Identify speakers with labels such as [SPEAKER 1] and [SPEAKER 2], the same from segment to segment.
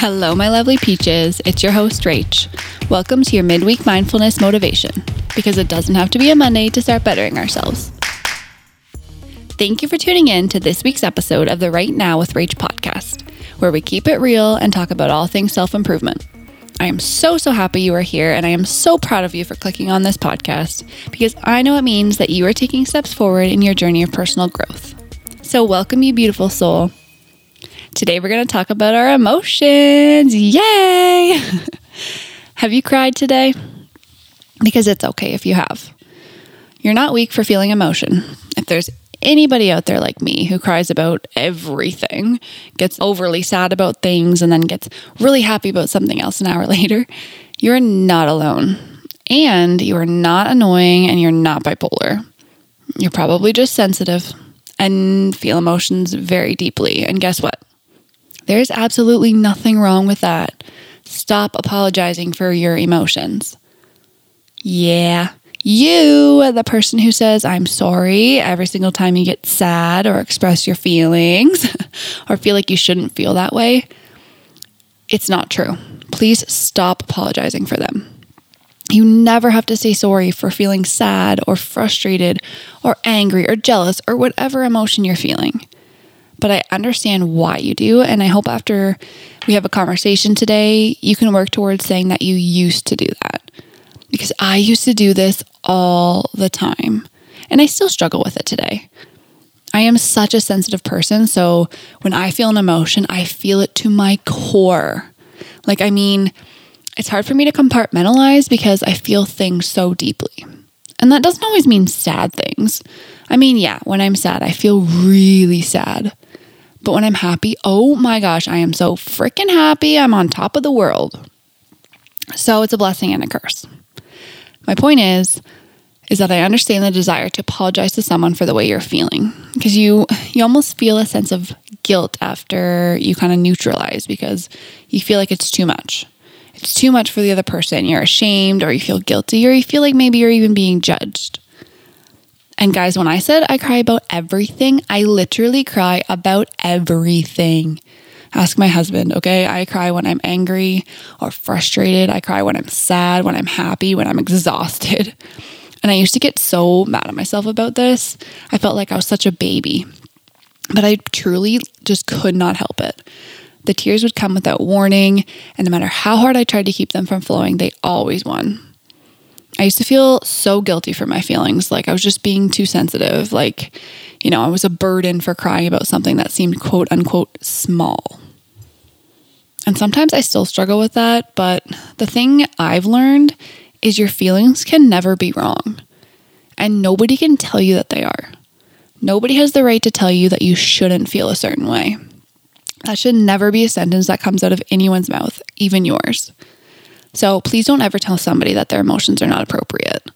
[SPEAKER 1] Hello, my lovely peaches. It's your host, Rach. Welcome to your midweek mindfulness motivation because it doesn't have to be a Monday to start bettering ourselves. Thank you for tuning in to this week's episode of the Right Now with Rach podcast, where we keep it real and talk about all things self improvement. I am so, so happy you are here, and I am so proud of you for clicking on this podcast because I know it means that you are taking steps forward in your journey of personal growth. So, welcome, you beautiful soul. Today, we're going to talk about our emotions. Yay! have you cried today? Because it's okay if you have. You're not weak for feeling emotion. If there's anybody out there like me who cries about everything, gets overly sad about things, and then gets really happy about something else an hour later, you're not alone. And you are not annoying and you're not bipolar. You're probably just sensitive and feel emotions very deeply. And guess what? There's absolutely nothing wrong with that. Stop apologizing for your emotions. Yeah, you, the person who says, I'm sorry every single time you get sad or express your feelings or feel like you shouldn't feel that way, it's not true. Please stop apologizing for them. You never have to say sorry for feeling sad or frustrated or angry or jealous or whatever emotion you're feeling. But I understand why you do. And I hope after we have a conversation today, you can work towards saying that you used to do that. Because I used to do this all the time. And I still struggle with it today. I am such a sensitive person. So when I feel an emotion, I feel it to my core. Like, I mean, it's hard for me to compartmentalize because I feel things so deeply. And that doesn't always mean sad things. I mean, yeah, when I'm sad, I feel really sad. But when I'm happy, oh my gosh, I am so freaking happy. I'm on top of the world. So it's a blessing and a curse. My point is, is that I understand the desire to apologize to someone for the way you're feeling because you you almost feel a sense of guilt after you kind of neutralize because you feel like it's too much it's too much for the other person. You're ashamed or you feel guilty or you feel like maybe you're even being judged. And guys, when I said I cry about everything, I literally cry about everything. Ask my husband, okay? I cry when I'm angry or frustrated. I cry when I'm sad, when I'm happy, when I'm exhausted. And I used to get so mad at myself about this. I felt like I was such a baby. But I truly just could not help it. The tears would come without warning, and no matter how hard I tried to keep them from flowing, they always won. I used to feel so guilty for my feelings, like I was just being too sensitive, like, you know, I was a burden for crying about something that seemed quote unquote small. And sometimes I still struggle with that, but the thing I've learned is your feelings can never be wrong. And nobody can tell you that they are. Nobody has the right to tell you that you shouldn't feel a certain way. That should never be a sentence that comes out of anyone's mouth, even yours. So please don't ever tell somebody that their emotions are not appropriate.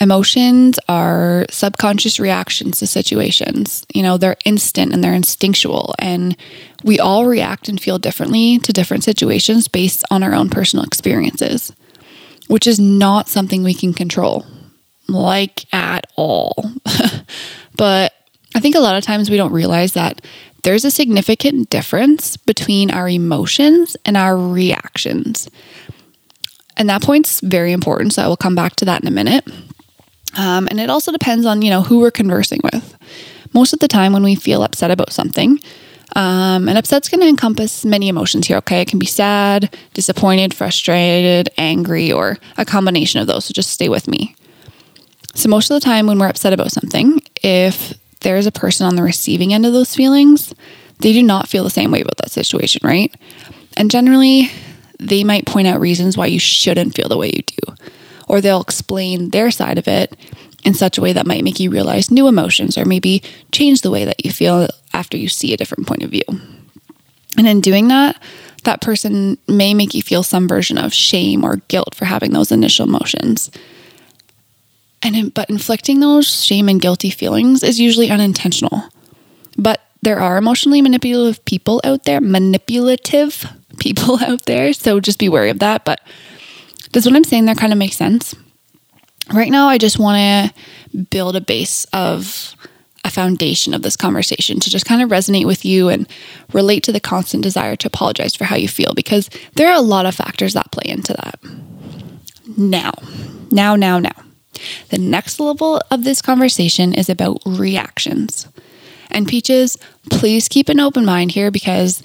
[SPEAKER 1] Emotions are subconscious reactions to situations. You know, they're instant and they're instinctual, and we all react and feel differently to different situations based on our own personal experiences, which is not something we can control, like at all. but I think a lot of times we don't realize that there's a significant difference between our emotions and our reactions. And that point's very important. So I will come back to that in a minute. Um, and it also depends on, you know, who we're conversing with. Most of the time when we feel upset about something, um, and upset's going to encompass many emotions here, okay? It can be sad, disappointed, frustrated, angry, or a combination of those. So just stay with me. So, most of the time when we're upset about something, if there is a person on the receiving end of those feelings, they do not feel the same way about that situation, right? And generally, they might point out reasons why you shouldn't feel the way you do, or they'll explain their side of it in such a way that might make you realize new emotions or maybe change the way that you feel after you see a different point of view. And in doing that, that person may make you feel some version of shame or guilt for having those initial emotions. And but inflicting those shame and guilty feelings is usually unintentional. But there are emotionally manipulative people out there, manipulative people out there, so just be wary of that, but does what I'm saying there kind of make sense? Right now I just want to build a base of a foundation of this conversation to just kind of resonate with you and relate to the constant desire to apologize for how you feel because there are a lot of factors that play into that. Now, now, now, now. The next level of this conversation is about reactions. And Peaches, please keep an open mind here because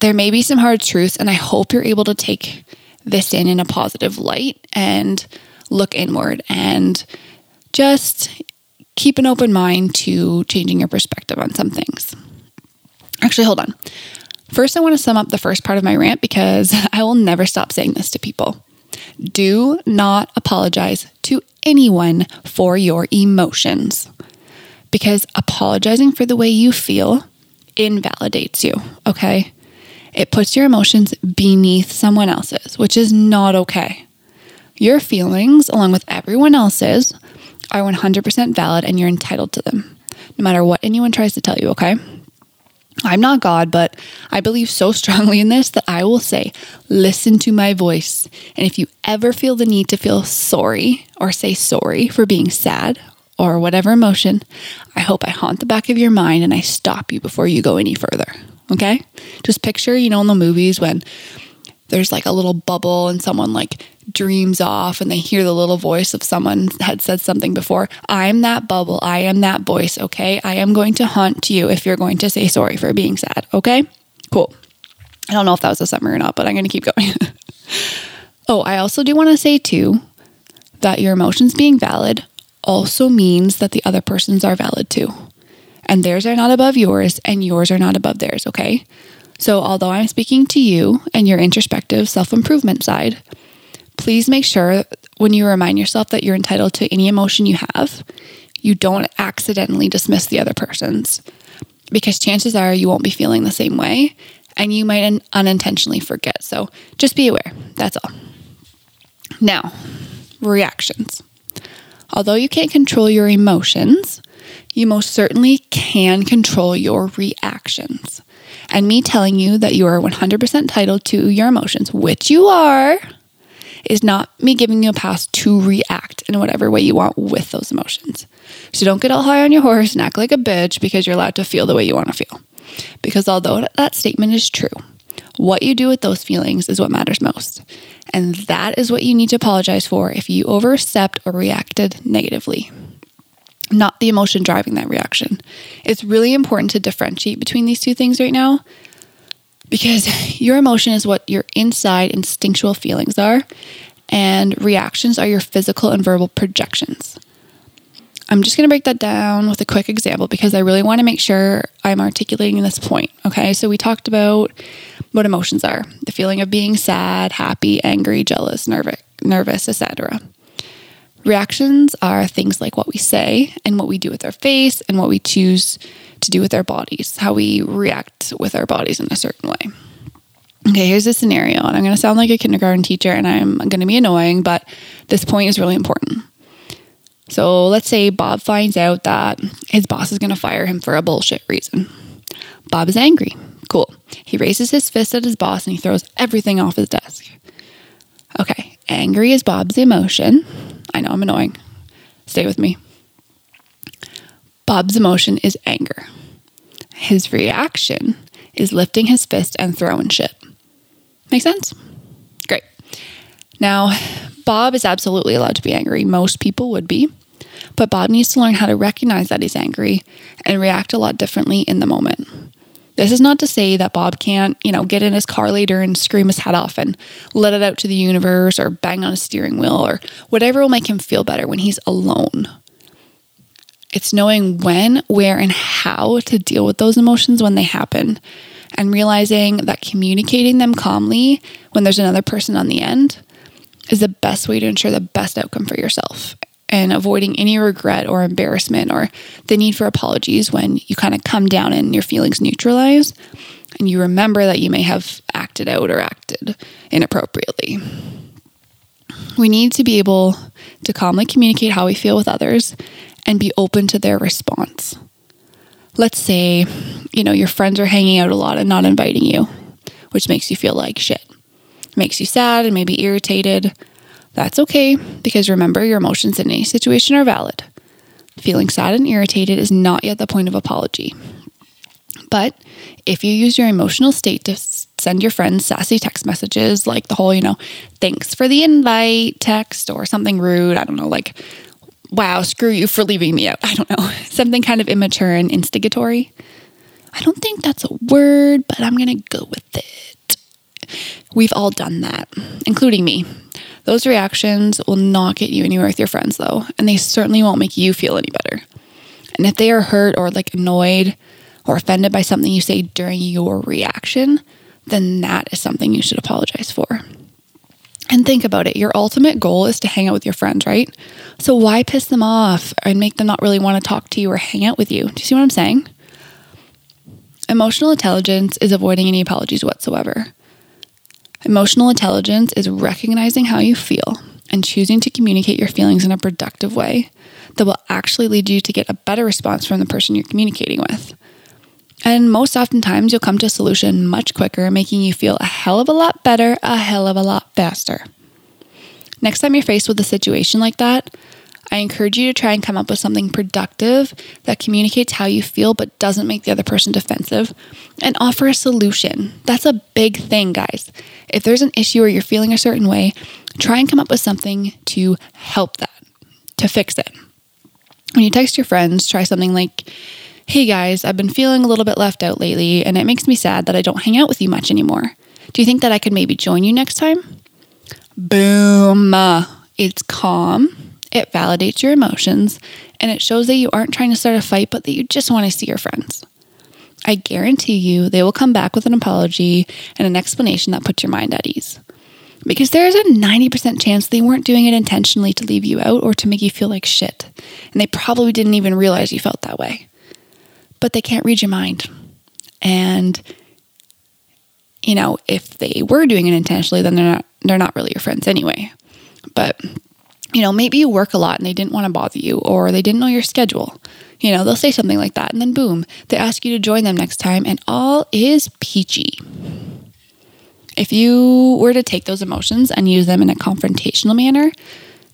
[SPEAKER 1] there may be some hard truths, and I hope you're able to take this in in a positive light and look inward and just keep an open mind to changing your perspective on some things. Actually, hold on. First, I want to sum up the first part of my rant because I will never stop saying this to people. Do not apologize to anyone for your emotions because apologizing for the way you feel invalidates you, okay? It puts your emotions beneath someone else's, which is not okay. Your feelings, along with everyone else's, are 100% valid and you're entitled to them, no matter what anyone tries to tell you, okay? I'm not God, but I believe so strongly in this that I will say, listen to my voice. And if you ever feel the need to feel sorry or say sorry for being sad or whatever emotion, I hope I haunt the back of your mind and I stop you before you go any further. Okay? Just picture, you know, in the movies when there's like a little bubble and someone like dreams off and they hear the little voice of someone had said something before. I'm that bubble. I am that voice. Okay. I am going to haunt you if you're going to say sorry for being sad. Okay. Cool. I don't know if that was a summary or not, but I'm going to keep going. oh, I also do want to say too that your emotions being valid also means that the other person's are valid too. And theirs are not above yours, and yours are not above theirs, okay? So, although I'm speaking to you and your introspective self improvement side, please make sure when you remind yourself that you're entitled to any emotion you have, you don't accidentally dismiss the other person's because chances are you won't be feeling the same way and you might un- unintentionally forget. So just be aware. That's all. Now, reactions. Although you can't control your emotions, you most certainly can control your reactions. And me telling you that you are 100% entitled to your emotions, which you are, is not me giving you a pass to react in whatever way you want with those emotions. So don't get all high on your horse and act like a bitch because you're allowed to feel the way you want to feel. Because although that statement is true, what you do with those feelings is what matters most. And that is what you need to apologize for if you overstepped or reacted negatively. Not the emotion driving that reaction. It's really important to differentiate between these two things right now because your emotion is what your inside instinctual feelings are, and reactions are your physical and verbal projections. I'm just going to break that down with a quick example because I really want to make sure I'm articulating this point. Okay, so we talked about what emotions are the feeling of being sad, happy, angry, jealous, nervous, nervous etc. Reactions are things like what we say and what we do with our face and what we choose to do with our bodies, how we react with our bodies in a certain way. Okay, here's a scenario, and I'm going to sound like a kindergarten teacher and I'm going to be annoying, but this point is really important. So let's say Bob finds out that his boss is going to fire him for a bullshit reason. Bob is angry. Cool. He raises his fist at his boss and he throws everything off his desk. Okay, angry is Bob's emotion. I know I'm annoying. Stay with me. Bob's emotion is anger. His reaction is lifting his fist and throwing shit. Make sense? Great. Now, Bob is absolutely allowed to be angry. Most people would be. But Bob needs to learn how to recognize that he's angry and react a lot differently in the moment. This is not to say that Bob can't, you know, get in his car later and scream his head off and let it out to the universe or bang on a steering wheel or whatever will make him feel better when he's alone. It's knowing when, where, and how to deal with those emotions when they happen, and realizing that communicating them calmly when there's another person on the end is the best way to ensure the best outcome for yourself and avoiding any regret or embarrassment or the need for apologies when you kind of come down and your feelings neutralize and you remember that you may have acted out or acted inappropriately. We need to be able to calmly communicate how we feel with others and be open to their response. Let's say, you know, your friends are hanging out a lot and not inviting you, which makes you feel like shit. Makes you sad and maybe irritated. That's okay because remember, your emotions in any situation are valid. Feeling sad and irritated is not yet the point of apology. But if you use your emotional state to send your friends sassy text messages, like the whole, you know, thanks for the invite text or something rude, I don't know, like, wow, screw you for leaving me out, I don't know, something kind of immature and instigatory. I don't think that's a word, but I'm going to go with it. We've all done that, including me. Those reactions will not get you anywhere with your friends, though, and they certainly won't make you feel any better. And if they are hurt or like annoyed or offended by something you say during your reaction, then that is something you should apologize for. And think about it your ultimate goal is to hang out with your friends, right? So why piss them off and make them not really want to talk to you or hang out with you? Do you see what I'm saying? Emotional intelligence is avoiding any apologies whatsoever. Emotional intelligence is recognizing how you feel and choosing to communicate your feelings in a productive way that will actually lead you to get a better response from the person you're communicating with. And most oftentimes, you'll come to a solution much quicker, making you feel a hell of a lot better, a hell of a lot faster. Next time you're faced with a situation like that, I encourage you to try and come up with something productive that communicates how you feel but doesn't make the other person defensive and offer a solution. That's a big thing, guys. If there's an issue or you're feeling a certain way, try and come up with something to help that, to fix it. When you text your friends, try something like, Hey guys, I've been feeling a little bit left out lately, and it makes me sad that I don't hang out with you much anymore. Do you think that I could maybe join you next time? Boom. It's calm it validates your emotions and it shows that you aren't trying to start a fight, but that you just want to see your friends. I guarantee you they will come back with an apology and an explanation that puts your mind at ease. Because there is a 90% chance they weren't doing it intentionally to leave you out or to make you feel like shit. And they probably didn't even realize you felt that way. But they can't read your mind. And you know, if they were doing it intentionally, then they're not they're not really your friends anyway. But you know, maybe you work a lot and they didn't want to bother you or they didn't know your schedule. You know, they'll say something like that and then boom, they ask you to join them next time and all is peachy. If you were to take those emotions and use them in a confrontational manner,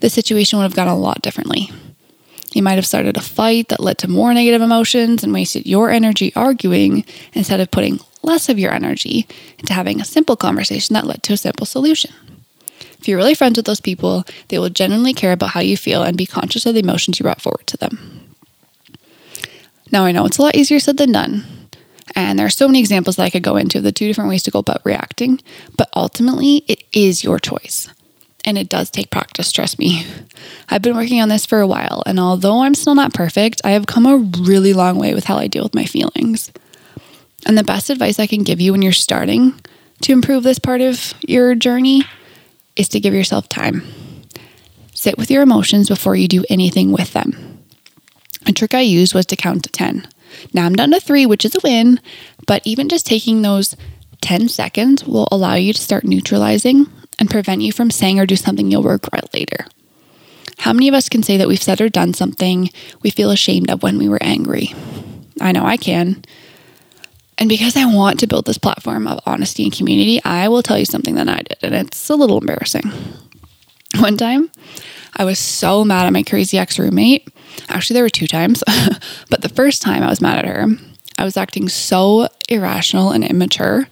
[SPEAKER 1] the situation would have gone a lot differently. You might have started a fight that led to more negative emotions and wasted your energy arguing instead of putting less of your energy into having a simple conversation that led to a simple solution. If you're really friends with those people, they will genuinely care about how you feel and be conscious of the emotions you brought forward to them. Now, I know it's a lot easier said than done. And there are so many examples that I could go into of the two different ways to go about reacting, but ultimately, it is your choice. And it does take practice, trust me. I've been working on this for a while, and although I'm still not perfect, I have come a really long way with how I deal with my feelings. And the best advice I can give you when you're starting to improve this part of your journey is to give yourself time. Sit with your emotions before you do anything with them. A trick I used was to count to 10. Now I'm down to three, which is a win, but even just taking those 10 seconds will allow you to start neutralizing and prevent you from saying or do something you'll regret later. How many of us can say that we've said or done something we feel ashamed of when we were angry? I know I can. And because I want to build this platform of honesty and community, I will tell you something that I did, and it's a little embarrassing. One time, I was so mad at my crazy ex roommate. Actually, there were two times, but the first time I was mad at her, I was acting so irrational and immature.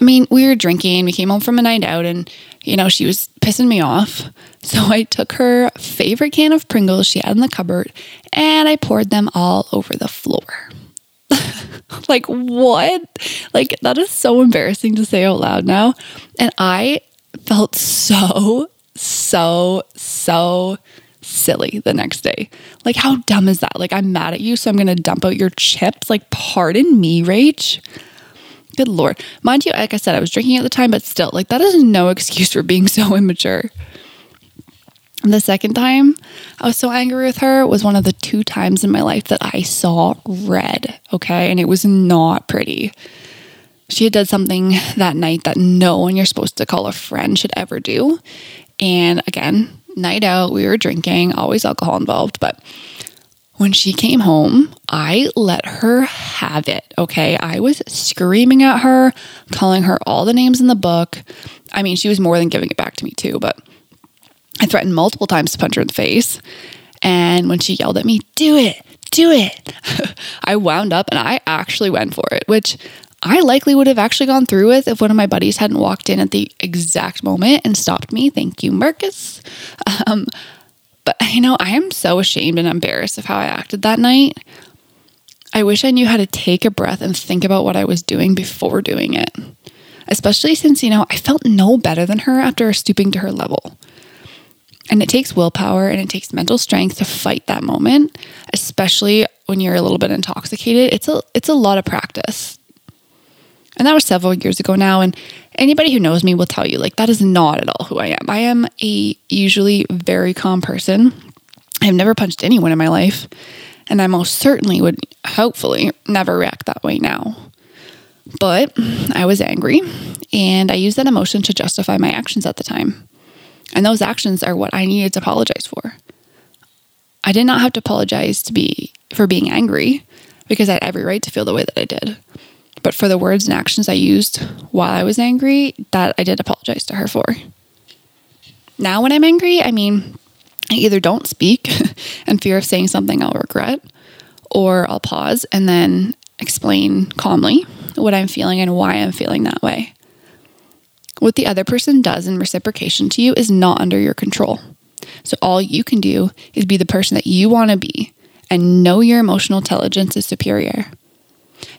[SPEAKER 1] I mean, we were drinking, we came home from a night out, and you know, she was pissing me off. So I took her favorite can of Pringles she had in the cupboard and I poured them all over the floor. like, what? Like, that is so embarrassing to say out loud now. And I felt so, so, so silly the next day. Like, how dumb is that? Like, I'm mad at you, so I'm going to dump out your chips. Like, pardon me, Rach. Good Lord. Mind you, like I said, I was drinking at the time, but still, like, that is no excuse for being so immature. The second time I was so angry with her was one of the two times in my life that I saw red, okay? And it was not pretty. She had done something that night that no one you're supposed to call a friend should ever do. And again, night out, we were drinking, always alcohol involved, but when she came home, I let her have it. Okay. I was screaming at her, calling her all the names in the book. I mean, she was more than giving it back to me, too, but I threatened multiple times to punch her in the face. And when she yelled at me, do it, do it, I wound up and I actually went for it, which I likely would have actually gone through with if one of my buddies hadn't walked in at the exact moment and stopped me. Thank you, Marcus. Um, but you know, I am so ashamed and embarrassed of how I acted that night. I wish I knew how to take a breath and think about what I was doing before doing it. Especially since, you know, I felt no better than her after stooping to her level. And it takes willpower and it takes mental strength to fight that moment, especially when you're a little bit intoxicated. It's a it's a lot of practice. And that was several years ago now and anybody who knows me will tell you like that is not at all who I am. I am a usually very calm person. I've never punched anyone in my life, and I most certainly would hopefully never react that way now. But I was angry and I used that emotion to justify my actions at the time. And those actions are what I needed to apologize for. I did not have to apologize to be for being angry because I had every right to feel the way that I did. But for the words and actions I used while I was angry, that I did apologize to her for. Now, when I'm angry, I mean, I either don't speak in fear of saying something I'll regret, or I'll pause and then explain calmly what I'm feeling and why I'm feeling that way. What the other person does in reciprocation to you is not under your control. So all you can do is be the person that you want to be and know your emotional intelligence is superior.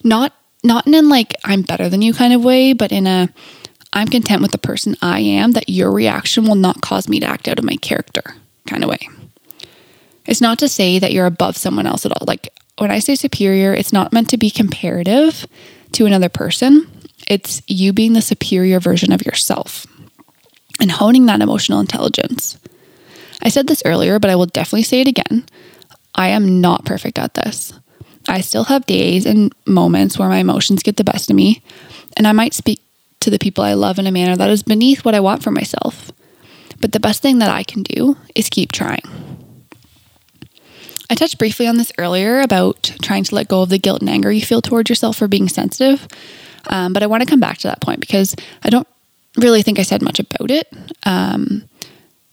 [SPEAKER 1] Not not in like I'm better than you kind of way, but in a I'm content with the person I am that your reaction will not cause me to act out of my character kind of way. It's not to say that you're above someone else at all. Like when I say superior, it's not meant to be comparative to another person. It's you being the superior version of yourself and honing that emotional intelligence. I said this earlier, but I will definitely say it again. I am not perfect at this. I still have days and moments where my emotions get the best of me, and I might speak to the people I love in a manner that is beneath what I want for myself. But the best thing that I can do is keep trying. I touched briefly on this earlier about trying to let go of the guilt and anger you feel towards yourself for being sensitive. Um, but I want to come back to that point because I don't really think I said much about it. Um,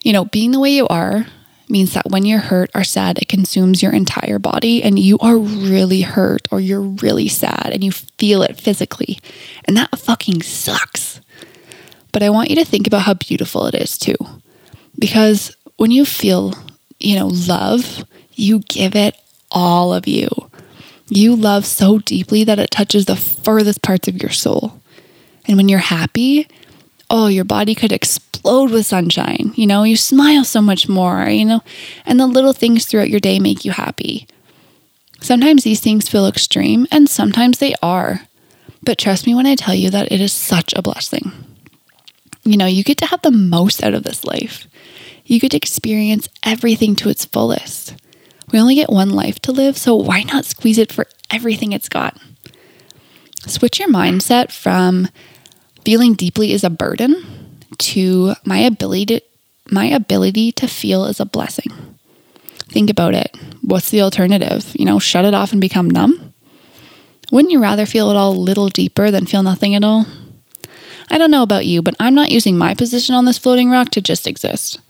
[SPEAKER 1] you know, being the way you are means that when you're hurt or sad, it consumes your entire body and you are really hurt or you're really sad and you feel it physically. And that fucking sucks. But I want you to think about how beautiful it is too. Because when you feel, you know, love, you give it all of you. You love so deeply that it touches the furthest parts of your soul. And when you're happy, oh, your body could explode with sunshine. You know, you smile so much more, you know, and the little things throughout your day make you happy. Sometimes these things feel extreme, and sometimes they are. But trust me when I tell you that it is such a blessing. You know, you get to have the most out of this life. You get to experience everything to its fullest. We only get one life to live, so why not squeeze it for everything it's got? Switch your mindset from feeling deeply is a burden to my ability to, my ability to feel is a blessing. Think about it. What's the alternative? You know, shut it off and become numb? Wouldn't you rather feel it all a little deeper than feel nothing at all? I don't know about you, but I'm not using my position on this floating rock to just exist.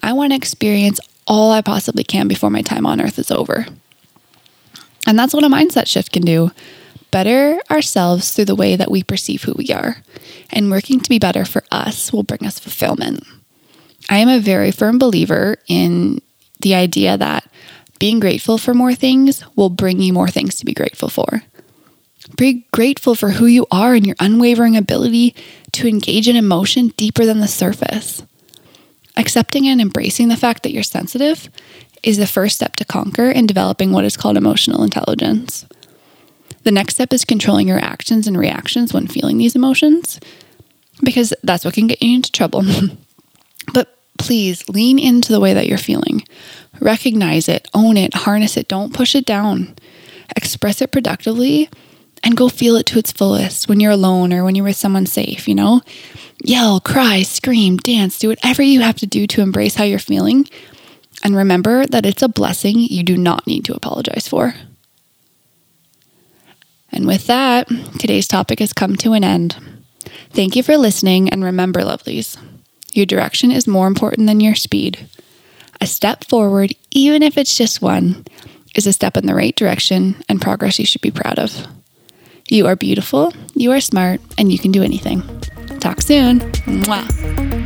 [SPEAKER 1] I want to experience all I possibly can before my time on earth is over. And that's what a mindset shift can do. Better ourselves through the way that we perceive who we are. And working to be better for us will bring us fulfillment. I am a very firm believer in the idea that being grateful for more things will bring you more things to be grateful for. Be grateful for who you are and your unwavering ability to engage in emotion deeper than the surface. Accepting and embracing the fact that you're sensitive is the first step to conquer in developing what is called emotional intelligence. The next step is controlling your actions and reactions when feeling these emotions, because that's what can get you into trouble. but please lean into the way that you're feeling. Recognize it, own it, harness it, don't push it down. Express it productively and go feel it to its fullest when you're alone or when you're with someone safe, you know? Yell, cry, scream, dance, do whatever you have to do to embrace how you're feeling. And remember that it's a blessing you do not need to apologize for. And with that, today's topic has come to an end. Thank you for listening, and remember, lovelies, your direction is more important than your speed. A step forward, even if it's just one, is a step in the right direction and progress you should be proud of. You are beautiful, you are smart, and you can do anything. Talk soon. Mwah.